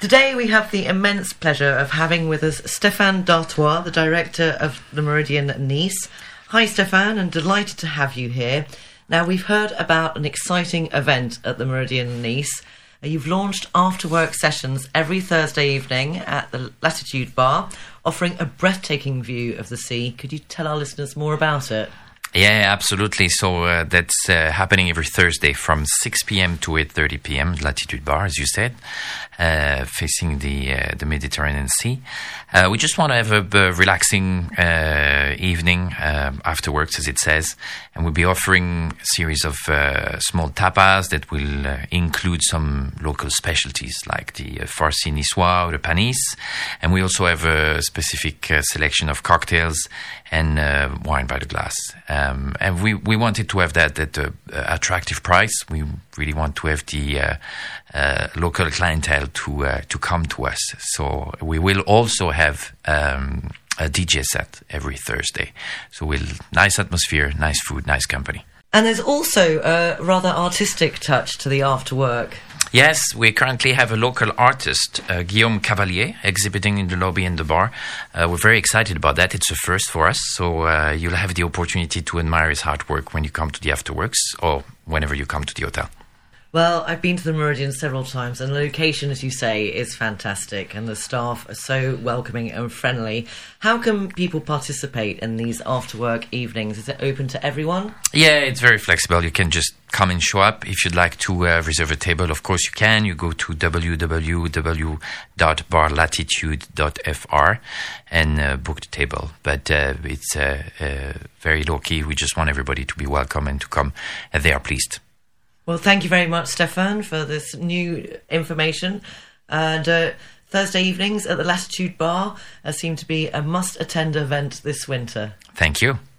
Today we have the immense pleasure of having with us Stéphane Dartois, the director of the Méridien Nice. Hi, Stéphane, and delighted to have you here. Now, we've heard about an exciting event at the Méridien Nice. Uh, You've launched after work sessions every Thursday evening at the Latitude Bar, offering a breathtaking view of the sea. Could you tell our listeners more about it? Yeah, absolutely. So uh, that's uh, happening every Thursday from 6 p.m. to 8:30 p.m. Latitude Bar, as you said, uh, facing the uh, the Mediterranean Sea. Uh, we just want to have a, relaxing uh, evening um, afterwards, as it says, and we'll be offering a series of small tapas that will include some local specialties like the farci niçois or the panisse, and we also have a specific selection of cocktails and wine by the glass. Um, and we, we wanted to have that at an attractive price. We really want to have the uh, uh, local clientele to uh, to come to us. So we will also have um, a DJ set every Thursday. So we'll nice atmosphere, nice food, nice company. And there's also a rather artistic touch to the after work. Yes, we currently have a local artist, uh, Guillaume Cavalier, exhibiting in the lobby and the bar. Uh, we're very excited about that. It's a first for us, so uh, you'll have the opportunity to admire his artwork when you come to the afterworks or whenever you come to the hotel. Well, I've been to the Méridien several times, and the location, as you say, is fantastic, and the staff are so welcoming and friendly. How can people participate in these after work evenings? Is it open to everyone? Yeah, it's very flexible. You can just come and show up. If you'd like to uh, reserve a table, of course you can. You go to www.barlatitude.fr and uh, book the table. But uh, it's uh, uh, very low key. We just want everybody to be welcome and to come, and they are pleased. Well, thank you very much, Stéphane, for this new information. And uh, Thursday evenings at the Latitude Bar uh, seem to be a must attend event this winter. Thank you.